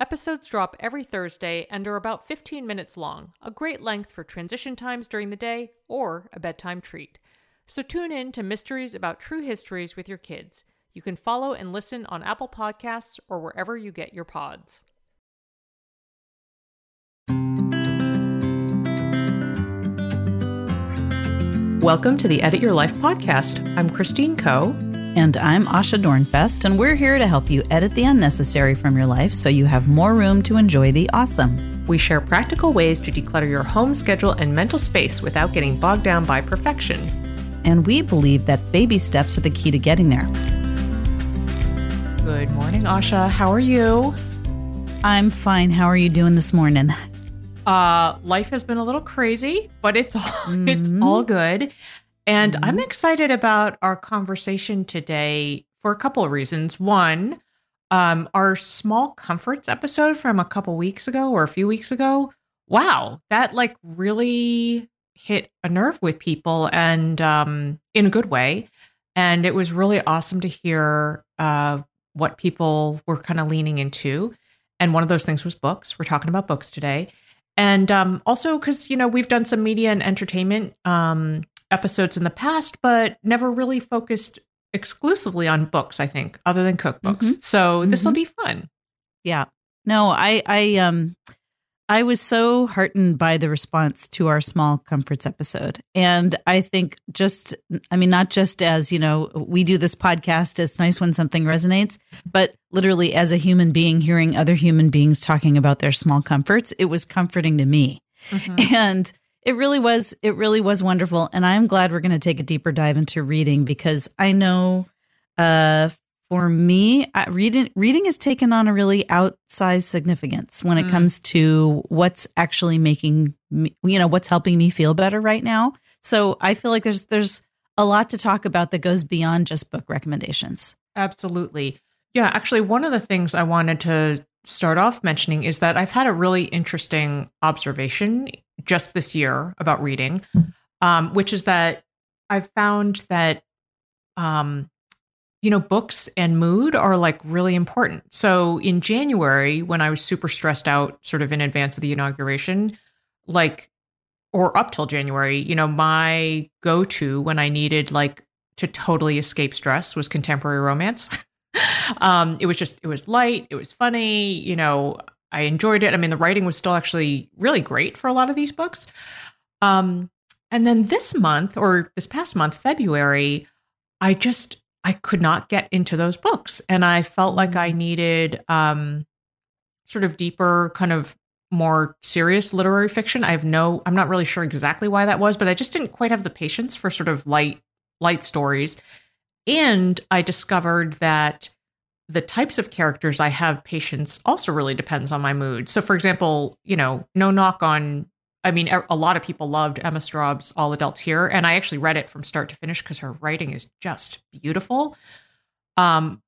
Episodes drop every Thursday and are about 15 minutes long, a great length for transition times during the day or a bedtime treat. So tune in to Mysteries About True Histories with your kids. You can follow and listen on Apple Podcasts or wherever you get your pods. Welcome to the Edit Your Life podcast. I'm Christine Koh. And I'm Asha Dornfest, and we're here to help you edit the unnecessary from your life so you have more room to enjoy the awesome. We share practical ways to declutter your home schedule and mental space without getting bogged down by perfection. And we believe that baby steps are the key to getting there. Good morning, Asha. How are you? I'm fine. How are you doing this morning? Uh, life has been a little crazy, but it's all mm-hmm. it's all good. And mm-hmm. I'm excited about our conversation today for a couple of reasons. One, um, our small comforts episode from a couple weeks ago or a few weeks ago. Wow, that like really hit a nerve with people and um, in a good way. And it was really awesome to hear uh, what people were kind of leaning into. And one of those things was books. We're talking about books today. And um, also because, you know, we've done some media and entertainment um, episodes in the past, but never really focused exclusively on books, I think, other than cookbooks. Mm-hmm. So this will mm-hmm. be fun. Yeah. No, I I um I was so heartened by the response to our small comforts episode. And I think just I mean not just as, you know, we do this podcast, it's nice when something resonates, but literally as a human being hearing other human beings talking about their small comforts, it was comforting to me. Mm-hmm. And it really was. It really was wonderful, and I'm glad we're going to take a deeper dive into reading because I know, uh, for me, reading reading has taken on a really outsized significance when it mm. comes to what's actually making me, you know, what's helping me feel better right now. So I feel like there's there's a lot to talk about that goes beyond just book recommendations. Absolutely. Yeah, actually, one of the things I wanted to start off mentioning is that I've had a really interesting observation just this year about reading, um, which is that I've found that, um, you know, books and mood are like really important. So in January, when I was super stressed out, sort of in advance of the inauguration, like, or up till January, you know, my go to when I needed like to totally escape stress was contemporary romance. um, it was just, it was light, it was funny, you know, I enjoyed it. I mean, the writing was still actually really great for a lot of these books. Um, and then this month, or this past month, February, I just I could not get into those books, and I felt like I needed um, sort of deeper, kind of more serious literary fiction. I have no, I'm not really sure exactly why that was, but I just didn't quite have the patience for sort of light, light stories. And I discovered that the types of characters I have patience also really depends on my mood. So, for example, you know, no knock on, I mean, a lot of people loved Emma Straub's All Adults Here, and I actually read it from start to finish because her writing is just beautiful. Um,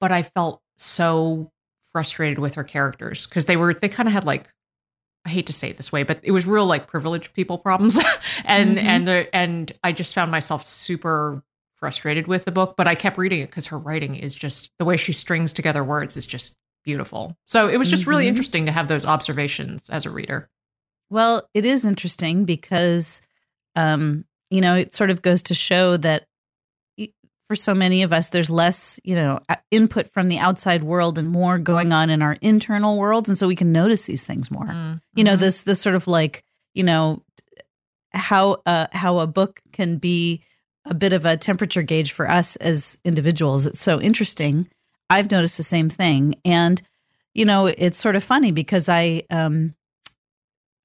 but I felt so frustrated with her characters because they were, they kind of had like, I hate to say it this way, but it was real like privileged people problems, and mm-hmm. and the and I just found myself super frustrated with the book, but I kept reading it because her writing is just the way she strings together words is just beautiful. So it was just mm-hmm. really interesting to have those observations as a reader. Well, it is interesting because, um, you know, it sort of goes to show that for so many of us, there's less, you know, input from the outside world and more going on in our internal world, and so we can notice these things more. Mm-hmm. You know, this this sort of like, you know, how uh, how a book can be a bit of a temperature gauge for us as individuals. It's so interesting. I've noticed the same thing. And, you know, it's sort of funny because I um,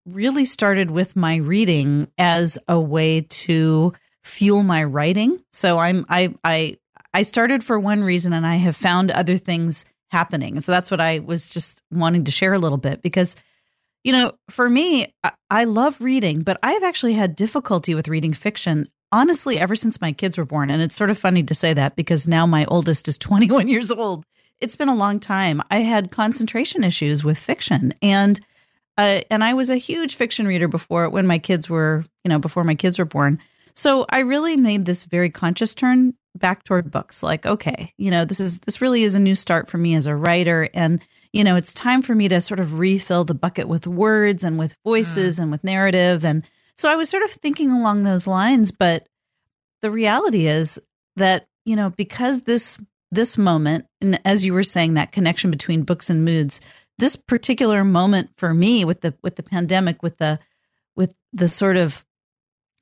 really started with my reading as a way to fuel my writing. So I'm I I I started for one reason and I have found other things happening. So that's what I was just wanting to share a little bit because you know, for me, I, I love reading, but I've actually had difficulty with reading fiction honestly ever since my kids were born. And it's sort of funny to say that because now my oldest is 21 years old. It's been a long time. I had concentration issues with fiction and uh, and I was a huge fiction reader before when my kids were, you know, before my kids were born. So I really made this very conscious turn back toward books. Like, okay, you know, this is this really is a new start for me as a writer, and you know, it's time for me to sort of refill the bucket with words and with voices mm. and with narrative. And so I was sort of thinking along those lines, but the reality is that you know because this this moment, and as you were saying, that connection between books and moods this particular moment for me with the with the pandemic with the with the sort of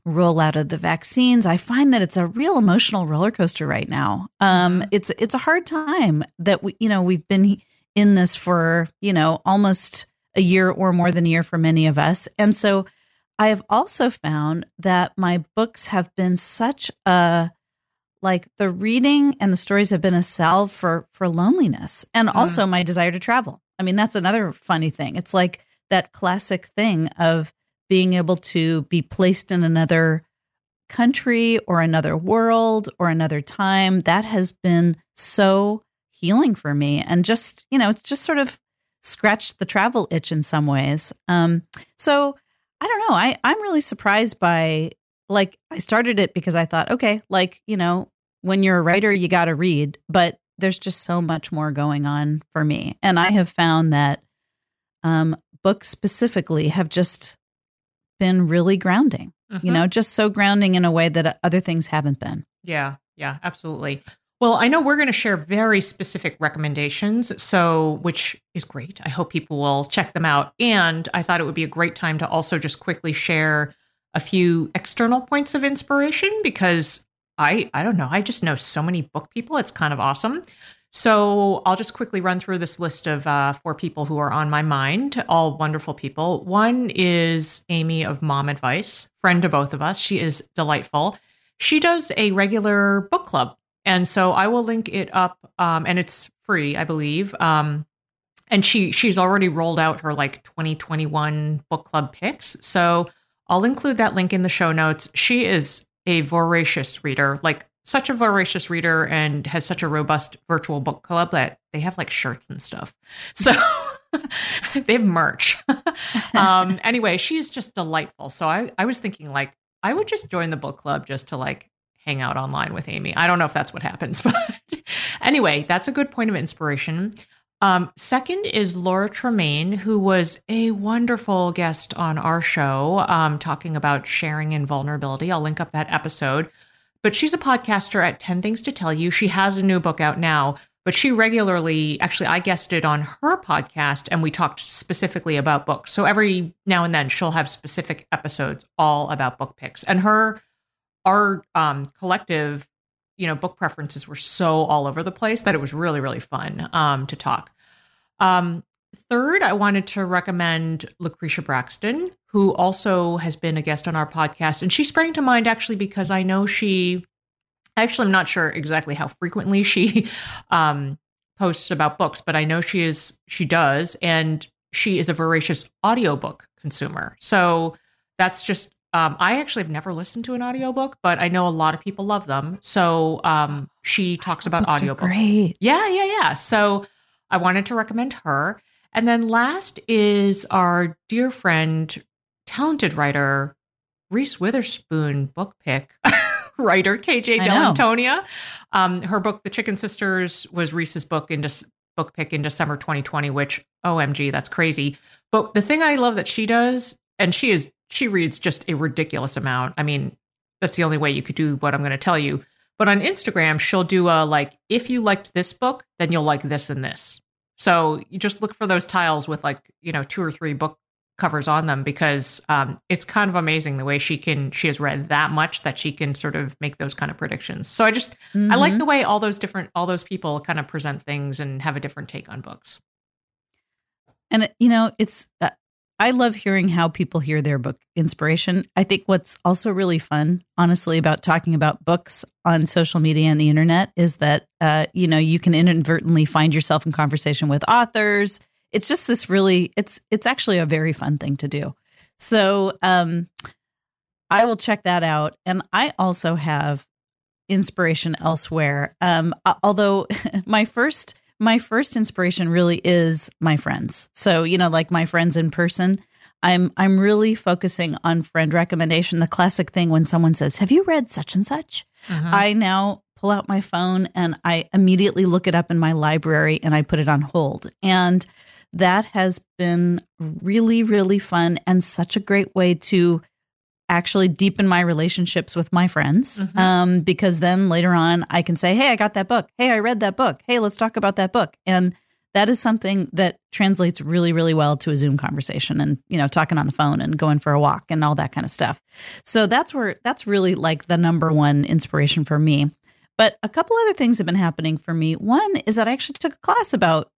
rollout of the vaccines i find that it's a real emotional roller coaster right now um mm-hmm. it's it's a hard time that we you know we've been in this for you know almost a year or more than a year for many of us and so i have also found that my books have been such a like the reading and the stories have been a salve for for loneliness and mm. also my desire to travel I mean, that's another funny thing. It's like that classic thing of being able to be placed in another country or another world or another time. That has been so healing for me. And just, you know, it's just sort of scratched the travel itch in some ways. Um, so I don't know. I, I'm really surprised by like I started it because I thought, okay, like, you know, when you're a writer, you got to read. But there's just so much more going on for me. And I have found that um, books specifically have just been really grounding, mm-hmm. you know, just so grounding in a way that other things haven't been. Yeah, yeah, absolutely. Well, I know we're going to share very specific recommendations, so which is great. I hope people will check them out. And I thought it would be a great time to also just quickly share a few external points of inspiration because I I don't know. I just know so many book people. It's kind of awesome. So I'll just quickly run through this list of uh, four people who are on my mind, all wonderful people. One is Amy of Mom Advice, friend to both of us. She is delightful. She does a regular book club. And so I will link it up, um, and it's free, I believe. Um, and she she's already rolled out her like 2021 book club picks. So I'll include that link in the show notes. She is a voracious reader, like such a voracious reader and has such a robust virtual book club that they have like shirts and stuff. So they have merch. um, anyway, she's just delightful. So I, I was thinking like I would just join the book club just to like hang out online with Amy. I don't know if that's what happens, but anyway, that's a good point of inspiration. Um, second is Laura Tremaine, who was a wonderful guest on our show, um, talking about sharing and vulnerability. I'll link up that episode. But she's a podcaster at 10 Things to Tell You. She has a new book out now, but she regularly, actually, I guested on her podcast and we talked specifically about books. So every now and then she'll have specific episodes all about book picks. And her, our um, collective you know, book preferences were so all over the place that it was really, really fun um, to talk. Um, third, I wanted to recommend Lucretia Braxton, who also has been a guest on our podcast. And she sprang to mind actually because I know she, actually, I'm not sure exactly how frequently she um, posts about books, but I know she is, she does. And she is a voracious audiobook consumer. So that's just um, I actually have never listened to an audiobook, but I know a lot of people love them. So um, she talks about audiobooks. Great. Yeah, yeah, yeah. So I wanted to recommend her. And then last is our dear friend, talented writer, Reese Witherspoon book pick. writer KJ Dell'Antonia. Um, her book, The Chicken Sisters, was Reese's book in book pick in December 2020, which OMG, that's crazy. But the thing I love that she does, and she is she reads just a ridiculous amount. I mean, that's the only way you could do what I'm going to tell you. But on Instagram, she'll do a like, if you liked this book, then you'll like this and this. So you just look for those tiles with like, you know, two or three book covers on them because um, it's kind of amazing the way she can she has read that much that she can sort of make those kind of predictions. So I just mm-hmm. I like mm-hmm. the way all those different all those people kind of present things and have a different take on books. And you know, it's uh, I love hearing how people hear their book inspiration. I think what's also really fun, honestly, about talking about books on social media and the internet is that uh, you know you can inadvertently find yourself in conversation with authors it's just this really it's it's actually a very fun thing to do. So um I will check that out and I also have inspiration elsewhere. Um although my first my first inspiration really is my friends. So, you know, like my friends in person. I'm I'm really focusing on friend recommendation. The classic thing when someone says, "Have you read such and such?" Uh-huh. I now pull out my phone and I immediately look it up in my library and I put it on hold. And that has been really, really fun and such a great way to actually deepen my relationships with my friends. Mm-hmm. Um, because then later on, I can say, Hey, I got that book. Hey, I read that book. Hey, let's talk about that book. And that is something that translates really, really well to a Zoom conversation and, you know, talking on the phone and going for a walk and all that kind of stuff. So that's where that's really like the number one inspiration for me. But a couple other things have been happening for me. One is that I actually took a class about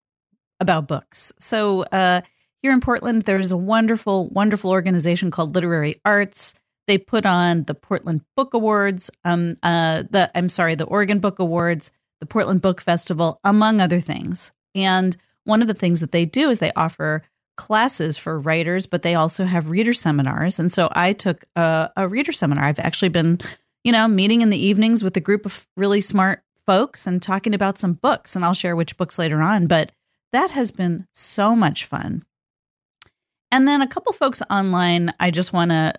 about books. So uh, here in Portland, there's a wonderful, wonderful organization called Literary Arts. They put on the Portland Book Awards, um, uh, the I'm sorry, the Oregon Book Awards, the Portland Book Festival, among other things. And one of the things that they do is they offer classes for writers, but they also have reader seminars. And so I took a, a reader seminar. I've actually been, you know, meeting in the evenings with a group of really smart folks and talking about some books. And I'll share which books later on. But that has been so much fun. And then a couple folks online I just want to,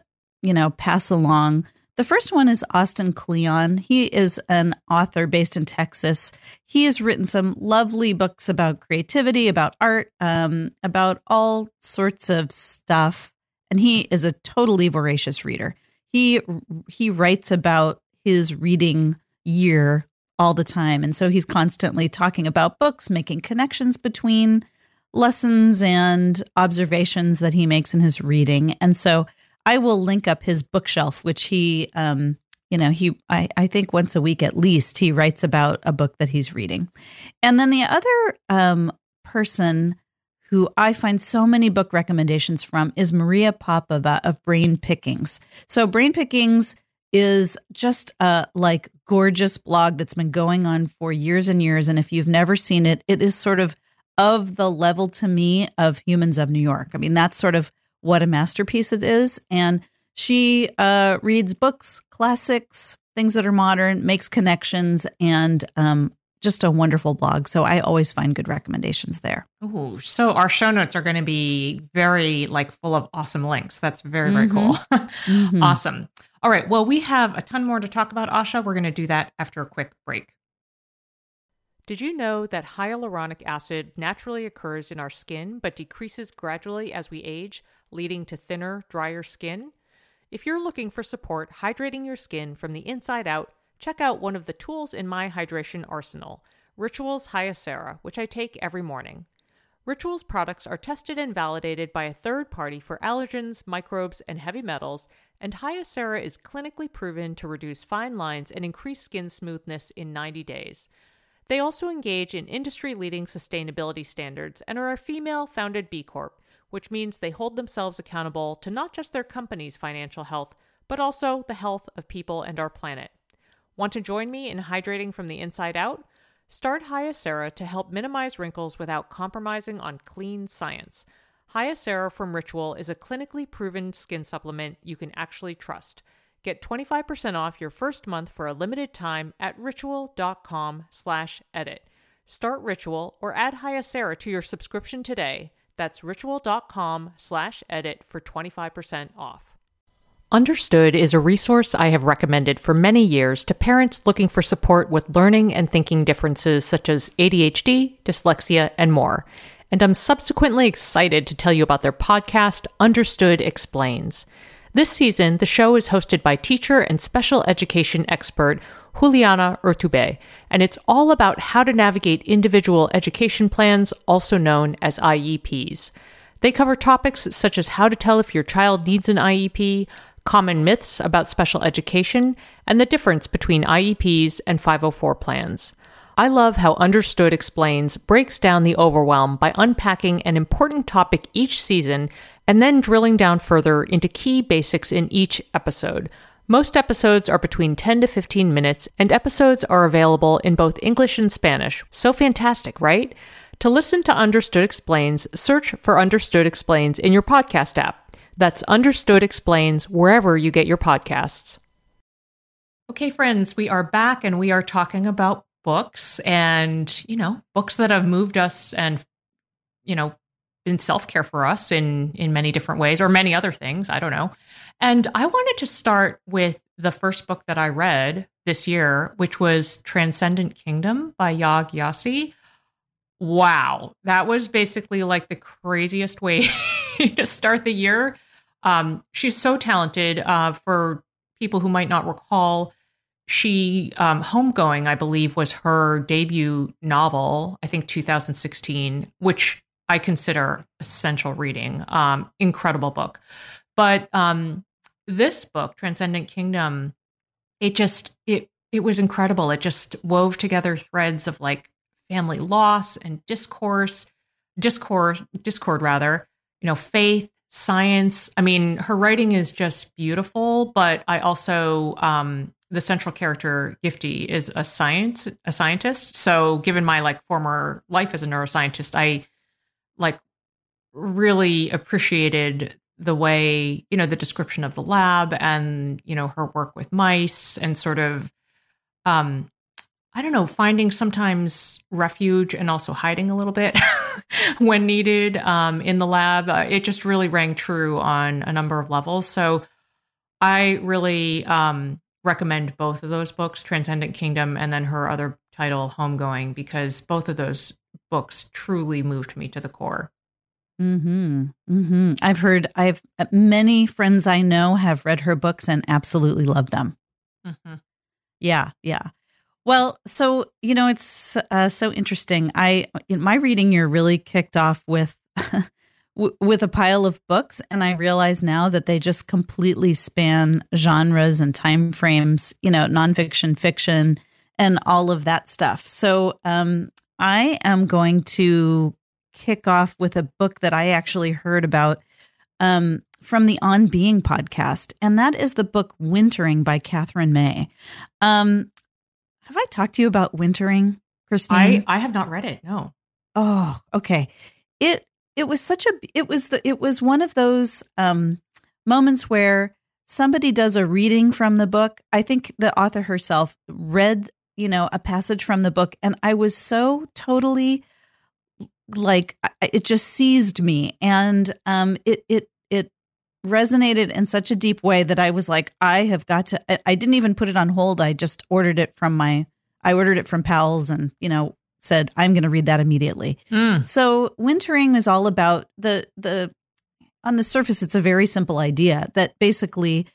you know, pass along. The first one is Austin Kleon. He is an author based in Texas. He has written some lovely books about creativity, about art, um, about all sorts of stuff. And he is a totally voracious reader. He he writes about his reading year all the time. And so he's constantly talking about books, making connections between lessons and observations that he makes in his reading. And so I will link up his bookshelf, which he, um, you know, he, I, I think once a week at least, he writes about a book that he's reading. And then the other um, person who I find so many book recommendations from is Maria Popova of Brain Pickings. So, Brain Pickings is just a like gorgeous blog that's been going on for years and years. And if you've never seen it, it is sort of of the level to me of Humans of New York. I mean, that's sort of what a masterpiece it is. And she uh, reads books, classics, things that are modern, makes connections, and um, just a wonderful blog. So I always find good recommendations there. Ooh, so our show notes are going to be very like full of awesome links. That's very very mm-hmm. cool. mm-hmm. Awesome. All right. Well, we have a ton more to talk about, Asha. We're going to do that after a quick break. Did you know that hyaluronic acid naturally occurs in our skin but decreases gradually as we age, leading to thinner, drier skin? If you're looking for support hydrating your skin from the inside out, check out one of the tools in my hydration arsenal, Rituals Hyacera, which I take every morning. Rituals products are tested and validated by a third party for allergens, microbes, and heavy metals, and Hyacera is clinically proven to reduce fine lines and increase skin smoothness in 90 days. They also engage in industry leading sustainability standards and are a female founded B Corp, which means they hold themselves accountable to not just their company's financial health, but also the health of people and our planet. Want to join me in hydrating from the inside out? Start Hyacera to help minimize wrinkles without compromising on clean science. Hyacera from Ritual is a clinically proven skin supplement you can actually trust. Get 25% off your first month for a limited time at ritual.com slash edit. Start Ritual or add Hyacera to your subscription today. That's ritual.com slash edit for 25% off. Understood is a resource I have recommended for many years to parents looking for support with learning and thinking differences such as ADHD, dyslexia, and more. And I'm subsequently excited to tell you about their podcast, Understood Explains. This season, the show is hosted by teacher and special education expert Juliana Urtubey, and it's all about how to navigate individual education plans, also known as IEPs. They cover topics such as how to tell if your child needs an IEP, common myths about special education, and the difference between IEPs and 504 plans. I love how Understood Explains breaks down the overwhelm by unpacking an important topic each season and then drilling down further into key basics in each episode. Most episodes are between 10 to 15 minutes, and episodes are available in both English and Spanish. So fantastic, right? To listen to Understood Explains, search for Understood Explains in your podcast app. That's Understood Explains wherever you get your podcasts. Okay, friends, we are back and we are talking about books and, you know, books that have moved us and, you know, been self-care for us in in many different ways or many other things i don't know. And i wanted to start with the first book that i read this year which was transcendent kingdom by Yaa Gyasi wow. That was basically like the craziest way to start the year. Um, she's so talented. Uh, for people who might not recall she um, homegoing i believe was her debut novel i think 2016 which I consider essential reading. Um, incredible book. But um, this book, Transcendent Kingdom, it just it it was incredible. It just wove together threads of like family loss and discourse, discourse, discord rather, you know, faith, science. I mean, her writing is just beautiful, but I also um the central character Gifty is a science a scientist. So given my like former life as a neuroscientist, I like really appreciated the way you know the description of the lab and you know her work with mice and sort of um i don't know finding sometimes refuge and also hiding a little bit when needed um in the lab. Uh, it just really rang true on a number of levels. So i really um recommend both of those books transcendent kingdom and then her other title homegoing because both of those books truly moved me to the core. Hmm. Hmm. I've heard. I've uh, many friends I know have read her books and absolutely love them. Mm-hmm. Yeah. Yeah. Well, so you know, it's uh, so interesting. I in my reading year really kicked off with with a pile of books, and I realize now that they just completely span genres and time frames. You know, nonfiction, fiction, and all of that stuff. So, um, I am going to kick off with a book that I actually heard about um, from the On Being podcast, and that is the book Wintering by Katherine May. Um, have I talked to you about Wintering, Christine? I, I have not read it. No. Oh, okay. It it was such a it was the it was one of those um, moments where somebody does a reading from the book. I think the author herself read you know, a passage from the book. And I was so totally like, it just seized me. And um, it, it, it, resonated in such a deep way that I was like, I have got to, I didn't even put it on hold. I just ordered it from my, I ordered it from Powell's and, you know, said, I'm going to read that immediately. Mm. So wintering is all about the, the, on the surface, it's a very simple idea that basically,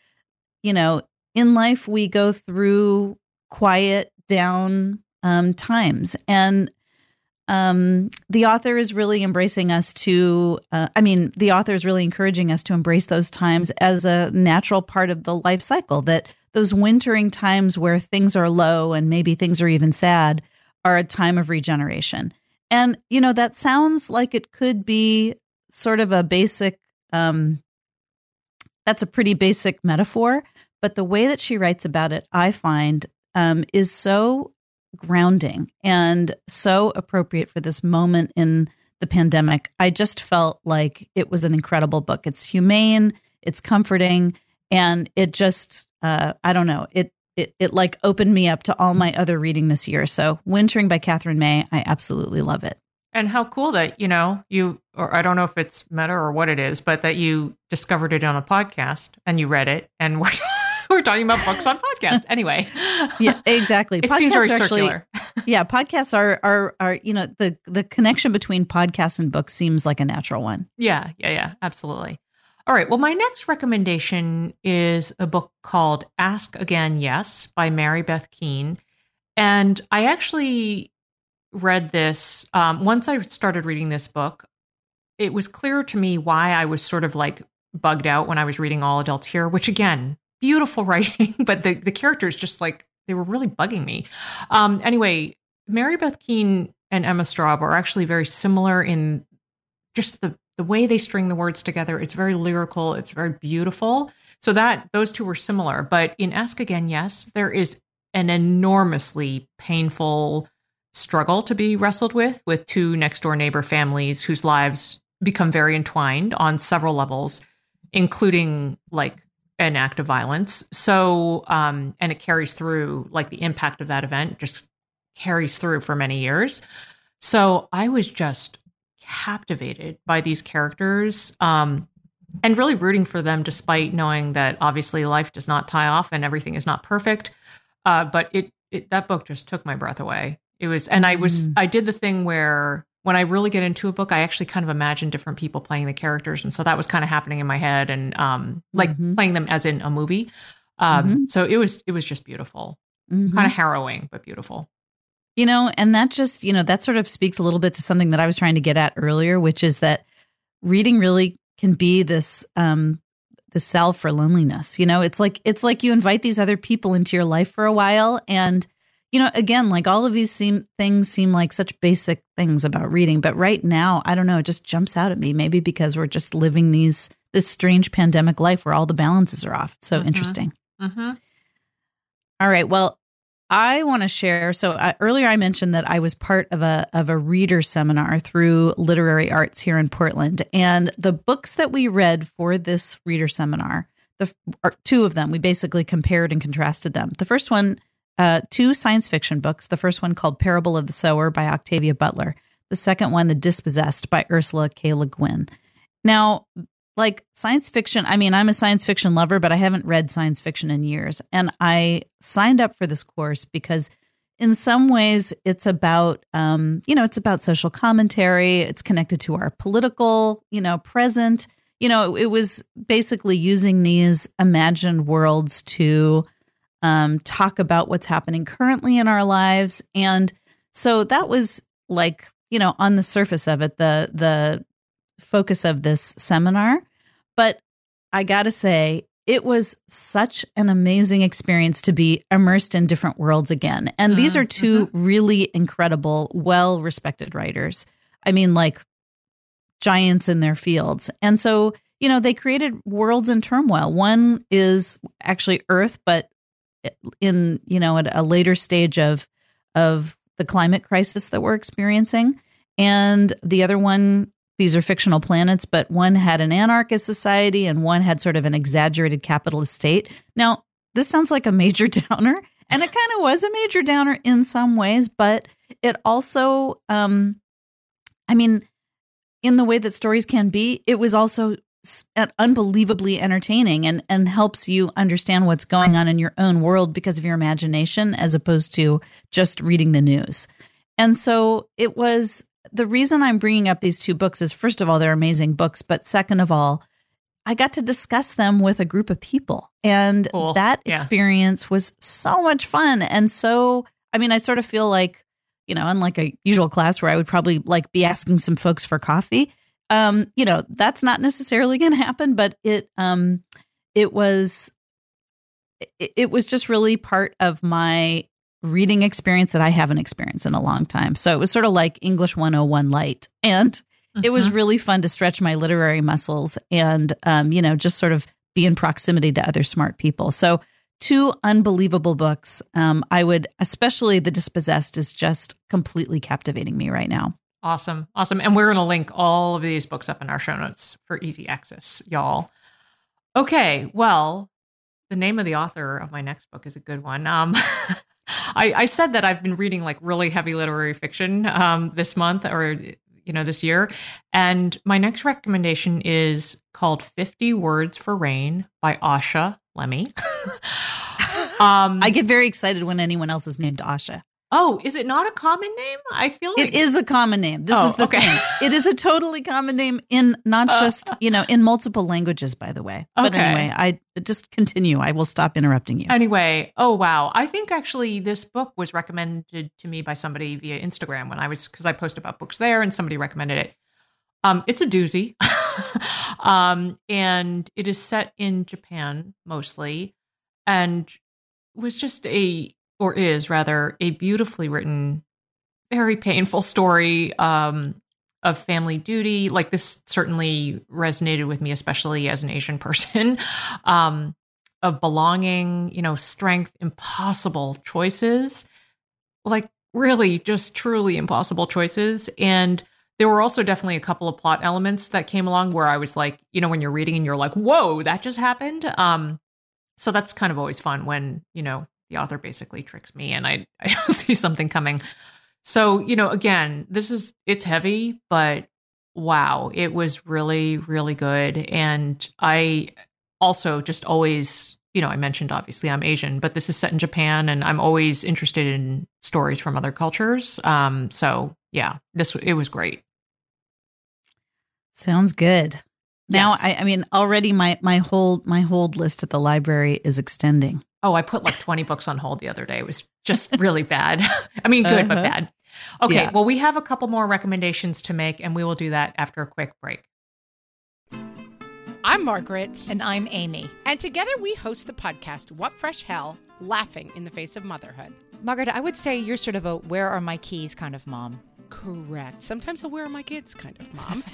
you know, in life, we go through quiet down um, times. And um, the author is really embracing us to, uh, I mean, the author is really encouraging us to embrace those times as a natural part of the life cycle, that those wintering times where things are low and maybe things are even sad are a time of regeneration. And, you know, that sounds like it could be sort of a basic, um, that's a pretty basic metaphor. But the way that she writes about it, I find um, is so grounding and so appropriate for this moment in the pandemic. I just felt like it was an incredible book. It's humane, it's comforting, and it just uh, I don't know it. It, it like opened me up to all my other reading this year. So, Wintering by Katherine May, I absolutely love it. And how cool that, you know, you, or I don't know if it's meta or what it is, but that you discovered it on a podcast and you read it and we're we're talking about books on podcasts. Anyway. Yeah, exactly. It podcasts seems very actually, circular. yeah, podcasts are are are you know the the connection between podcasts and books seems like a natural one. Yeah, yeah, yeah, absolutely. All right. Well, my next recommendation is a book called Ask Again Yes by Mary Beth Keane. And I actually read this um, once I started reading this book. it was clear to me why I was sort of like bugged out when I was reading All Adults Here, which again, beautiful writing, but the, the characters just like they were really bugging me. Um, anyway, Mary Beth Keane and Emma Straub are actually very similar in just the the way they string the words together. It's very lyrical. It's very beautiful. So that those two were similar. But in Ask Again, yes, there is an enormously painful struggle to be wrestled with with two next door neighbor families whose lives become very entwined on several levels, including like an act of violence. So, um, and it carries through, like the impact of that event just carries through for many years. So I was just captivated by these characters um, and really rooting for them, despite knowing that obviously life does not tie off and everything is not perfect. Uh, but it, it that book just took my breath away. It was, and I was, mm. I did the thing where when I really get into a book, I actually kind of imagine different people playing the characters, and so that was kind of happening in my head, and um, like mm-hmm. playing them as in a movie. Um, mm-hmm. So it was it was just beautiful, mm-hmm. kind of harrowing, but beautiful. You know, and that just you know that sort of speaks a little bit to something that I was trying to get at earlier, which is that reading really can be this um the salve for loneliness. You know, it's like it's like you invite these other people into your life for a while and you know, again, like all of these seem things seem like such basic things about reading, but right now, I don't know, it just jumps out at me. Maybe because we're just living these this strange pandemic life where all the balances are off. It's so mm-hmm. interesting. Mm-hmm. All right, well, I want to share. So uh, earlier, I mentioned that I was part of a of a reader seminar through Literary Arts here in Portland, and the books that we read for this reader seminar, the two of them, we basically compared and contrasted them. The first one uh, two science fiction books. The first one called Parable of the Sower by Octavia Butler. The second one, The Dispossessed by Ursula K. Le Guin. Now, like science fiction, I mean, I'm a science fiction lover, but I haven't read science fiction in years. And I signed up for this course because in some ways it's about um, you know it's about social commentary it's connected to our political you know present you know it was basically using these imagined worlds to um, talk about what's happening currently in our lives. And so that was like, you know, on the surface of it, the the focus of this seminar. But I gotta say, it was such an amazing experience to be immersed in different worlds again. And these are 2 mm-hmm. really incredible, well respected writers. I mean, like giants in their fields. And so, you know, they created worlds in turmoil. One is actually Earth, but in you know at a later stage of of the climate crisis that we're experiencing. And the other one these are fictional planets but one had an anarchist society and one had sort of an exaggerated capitalist state. Now this sounds like a major downer and it kind of was a major downer in some ways but it also um i mean in the way that stories can be it was also unbelievably entertaining and and helps you understand what's going on in your own world because of your imagination as opposed to just reading the news. And so it was the reason I'm bringing up these two books is first of all they're amazing books, but second of all I got to discuss them with a group of people and cool. that yeah. experience was so much fun and so I mean I sort of feel like you know, unlike a usual class where I would probably like be asking some folks for coffee, um, you know, that's not necessarily going to happen, but it um it was it, it was just really part of my reading experience that I haven't experienced in a long time. So it was sort of like English 101 light. And mm-hmm. it was mm-hmm. really fun to stretch my literary muscles and, um, you know, just sort of be in proximity to other smart people. So, two unbelievable books. Um, I would, especially The Dispossessed, is just completely captivating me right now. Awesome. Awesome. And we're going to link all of these books up in our show notes for easy access, y'all. Okay. Well, the name of the author of my next book is a good one. Um, I, I, said that I've been reading like really heavy literary fiction um, this month or, you know, this year. And my next recommendation is called 50 Words for Rain by Asha Lemmie. um, I get very excited when anyone else is named Asha. Oh, is it not a common name? I feel like it is a common name. This oh, is the okay. thing. It is a totally common name in not uh, just, you know, in multiple languages, by the way. But okay. anyway, I just continue. I will stop interrupting you. Anyway, oh wow. I think actually this book was recommended to me by somebody via Instagram when I was because I post about books there and somebody recommended it. Um, it's a doozy. um, and it is set in Japan mostly and was just a, or is rather, a beautifully written, very painful story um, of family duty. Like this certainly resonated with me, especially as an Asian person. um, of belonging, you know, strength, impossible choices, like really just truly impossible choices. And there were also definitely a couple of plot elements that came along where I was like, you know, when you're reading and you're like, whoa, that just happened. Um, so that's kind of always fun when, you know, the author basically tricks me and I, I don't see something coming. So, you know, again, this is, it's heavy, but wow, it was really, really good. And I also just always, you know, I mentioned obviously I'm Asian, but this is set in Japan and I'm always interested in stories from other cultures. Um, so yeah, this, it was great. Sounds good. Now, yes. I, I mean, already my my whole my whole list at the library is extending. Oh, I put like twenty books on hold the other day. It was just really bad. I mean, good uh-huh. but bad. Okay, yeah. well, we have a couple more recommendations to make, and we will do that after a quick break. I'm Margaret. And I'm Amy. And together we host the podcast, What Fresh Hell Laughing in the Face of Motherhood. Margaret, I would say you're sort of a where are my keys kind of mom. Correct. Sometimes a where are my kids kind of mom.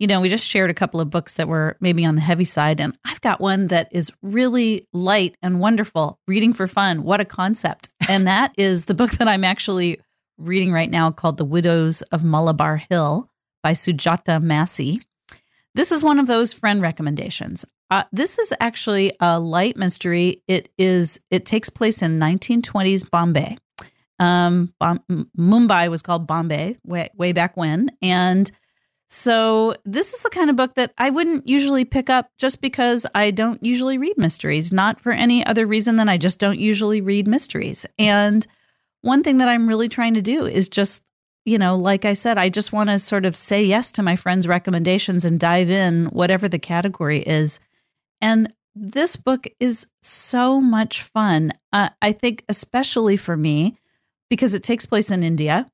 you know, we just shared a couple of books that were maybe on the heavy side, and I've got one that is really light and wonderful. Reading for fun. What a concept. And that is the book that I'm actually reading right now called The Widows of Malabar Hill by Sujata Massey. This is one of those friend recommendations. Uh, this is actually a light mystery. It is. It takes place in 1920s Bombay. Um, Mumbai was called Bombay way, way back when, and so, this is the kind of book that I wouldn't usually pick up just because I don't usually read mysteries, not for any other reason than I just don't usually read mysteries. And one thing that I'm really trying to do is just, you know, like I said, I just want to sort of say yes to my friends' recommendations and dive in, whatever the category is. And this book is so much fun. Uh, I think, especially for me, because it takes place in India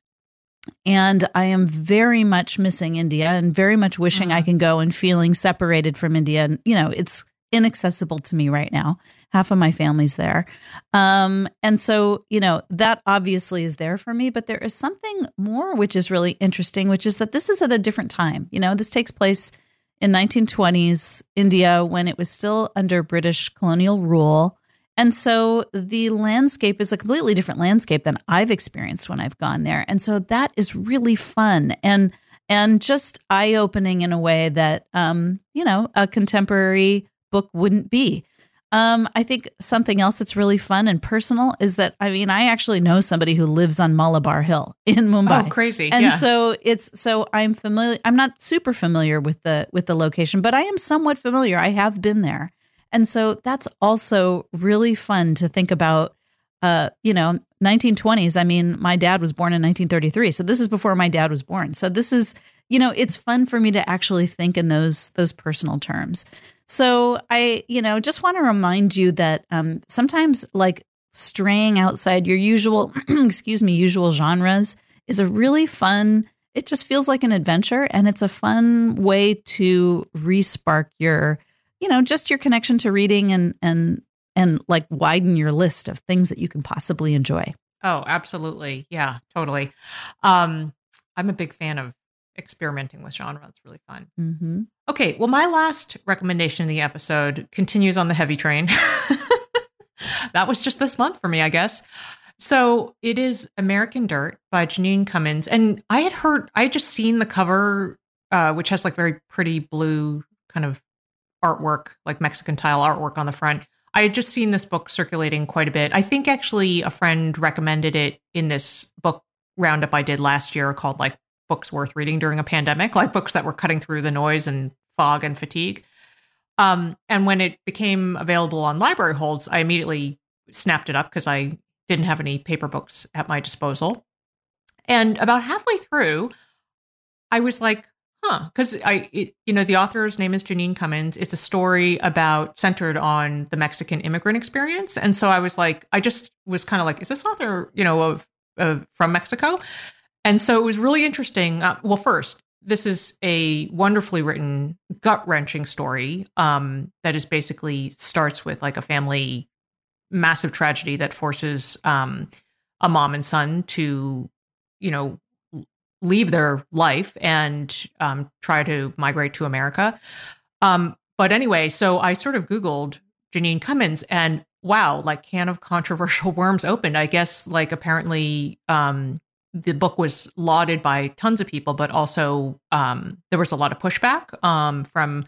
and I am very much missing India and very much wishing I mm-hmm. can go and feeling separated from India. And, you know, it's inaccessible to me right now. Half of my family's there. Um, and so, you know, that obviously is there for me. But there is something more which is really interesting, which is that this is at a different time. You know, this takes place in 1920s India when it was still under British colonial rule. And so the landscape is a completely different landscape than I've experienced when I've gone there. And so that is really fun and and just eye-opening in a way that um, you know, a contemporary book wouldn't be. Um, I think something else that's really fun and personal is that I mean, I actually know somebody who lives on Malabar Hill in Mumbai. Oh, crazy! And yeah. so it's so I'm familiar. I'm not super familiar with the with the location, but I am somewhat familiar. I have been there, And so that's also really fun to think about. Uh, you know, 1920s. I mean, my dad was born in 1933, so this is before my dad was born. So this is, you know, it's fun for me to actually think in those those personal terms. So I, you know, just want to remind you that um, sometimes like straying outside your usual, excuse me, usual genres is a really fun. It just feels like an adventure, and it's a fun way to respark your, you know, just your connection to reading and and and like widen your list of things that you can possibly enjoy. Oh, absolutely. Yeah, totally. Um, I'm a big fan of experimenting with genre. It's really fun. Mm-hmm. Okay, well, my last recommendation in the episode continues on the heavy train. that was just this month for me, I guess. So it is American Dirt by Jeanine Cummins. And I had heard, I had just seen the cover, uh, which has like very pretty blue kind of artwork, like Mexican tile artwork on the front. I had just seen this book circulating quite a bit. I think actually a friend recommended it in this book roundup I did last year called like books worth reading during a pandemic, like books that were cutting through the noise and fog and fatigue. Um, and when it became available on library holds, I immediately snapped it up because I didn't have any paper books at my disposal. And about halfway through, I was like, huh, because I, it, you know, the author's name is Jeanine Cummins. It's a story about centered on the Mexican immigrant experience, and so I was like, I just was kind of like, is this author, you know, of, of from Mexico? And so it was really interesting. Uh, well, first, this is a wonderfully written, gut wrenching story um, that is basically starts with like a family massive tragedy that forces um, a mom and son to, you know, leave their life and um, try to migrate to America. Um, but anyway, so I sort of Googled Jeanine Cummins and wow, like can of controversial worms opened. I guess like apparently um, the book was lauded by tons of people, but also um, there was a lot of pushback um, from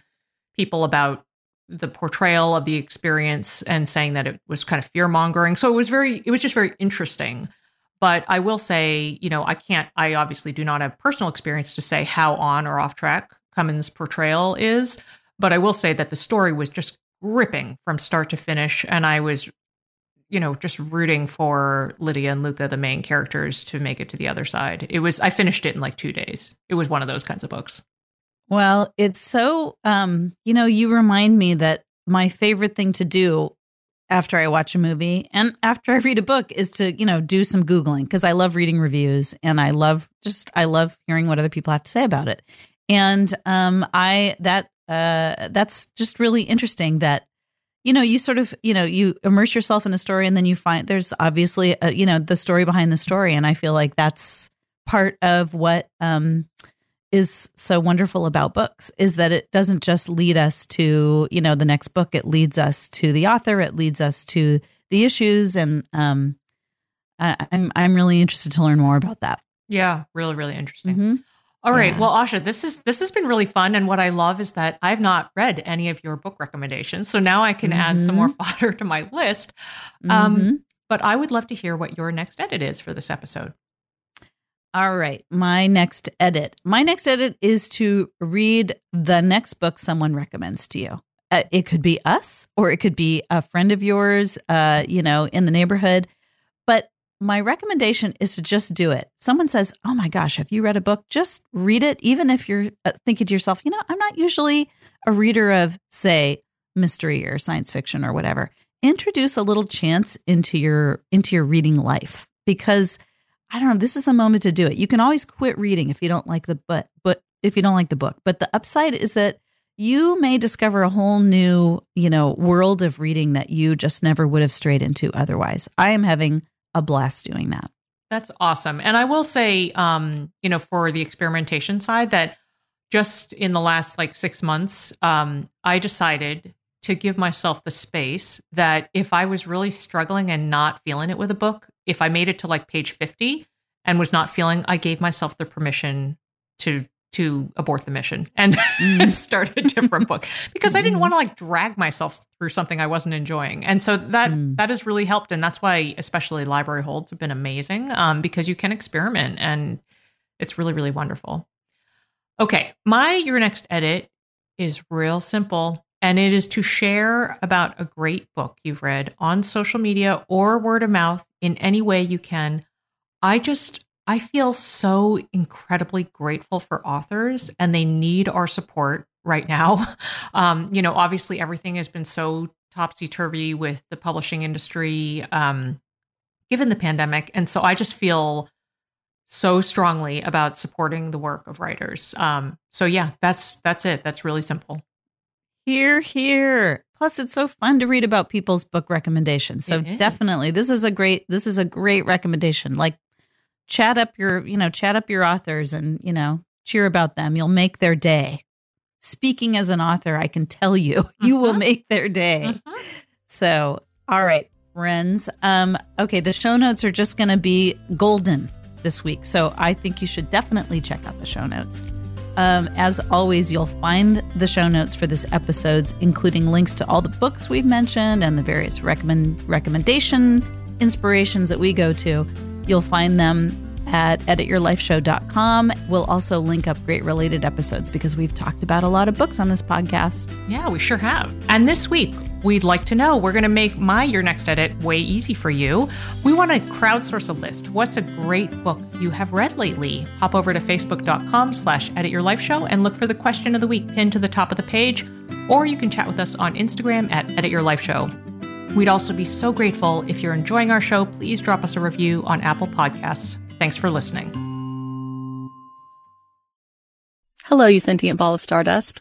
people about the portrayal of the experience and saying that it was kind of fear mongering. So it was very, it was just very interesting. But I will say, you know, I can't, I obviously do not have personal experience to say how on or off track Cummins' portrayal is. But I will say that the story was just gripping from start to finish. And I was, you know, just rooting for Lydia and Luca, the main characters, to make it to the other side. It was, I finished it in like two days. It was one of those kinds of books. Well, it's so, um, you know, you remind me that my favorite thing to do after I watch a movie and after I read a book is to, you know, do some Googling because I love reading reviews and I love just, I love hearing what other people have to say about it. And um, I, that, uh, that's just really interesting that, you know, you sort of, you know, you immerse yourself in a story and then you find there's obviously, a, you know, the story behind the story. And I feel like that's part of what, um, is so wonderful about books is that it doesn't just lead us to you know the next book it leads us to the author it leads us to the issues and um I, i'm i'm really interested to learn more about that Yeah, really, really interesting. mm-hmm. All right. Yeah. Well, Asha, this is this has been really fun, and what I love is that I've not read any of your book recommendations, so now I can add some more fodder to my list. Um, Mhm. But I would love to hear what your next edit is for this episode. All right. My next edit. My next edit is to read the next book someone recommends to you. Uh, it could be us or it could be a friend of yours, uh, you know, in the neighborhood. But my recommendation is to just do it. Someone says, Oh my gosh, have you read a book? Just read it, even if you're uh, thinking to yourself, you know, I'm not usually a reader of, say, mystery or science fiction or whatever. Introduce a little chance into your into your reading life because I don't know. This is a moment to do it. You can always quit reading if you don't like the but but if you don't like the book. But the upside is that you may discover a whole new, you know, world of reading that you just never would have strayed into otherwise. I am having a blast doing that. That's awesome. And I will say, um, you know, for the experimentation side, that just in the last like six months, um, I decided to give myself the space that if I was really struggling and not feeling it with a book, if I made it to like page 50 and was not feeling, I gave myself the permission to to abort the mission and, and start a different book because I didn't want to like drag myself through something I wasn't enjoying. And so that Mm. that has really helped. And that's why especially library holds have been amazing um, because you can experiment and it's really, really wonderful. Okay. My your next edit is real simple. And it is to share about a great book you've read on social media or word of mouth in any way you can. I just, I feel so incredibly grateful for authors, and they need our support right now. Um, you know, obviously, everything has been so topsy turvy with the publishing industry, um, given the pandemic. And so I just feel so strongly about supporting the work of writers. Um, so yeah, that's that's it. That's really simple. Hear, hear. Plus, it's so fun to read about people's book recommendations. So definitely, this is a great this is a great recommendation. Like, chat up your you know chat up your authors and you know cheer about them. You'll make their day. Speaking as an author, I can tell you, you will Mhm. make their day. Mhm. So, all right, friends. Um, okay, the show notes are just going to be golden this week. So, I think you should definitely check out the show notes. Um, as always, you'll find the show notes for this episodes, including links to all the books we've mentioned and the various recommend recommendation inspirations that we go to. You'll find them at edityourlifeshow.com. We'll also link up great related episodes because we've talked about a lot of books on this podcast. Yeah, we sure have. And this week, we'd like to know we're going to make my Your Next Edit way easy for you. We want to crowdsource a list. What's a great book you have read lately? Hop over to facebook.com slash edit your life show and look for the question of the week pinned to the top of the page. Or you can chat with us on Instagram at edit your life show. We'd also be so grateful if you're enjoying our show. Please drop us a review on Apple Podcasts. Thanks for listening. Hello, you sentient ball of stardust.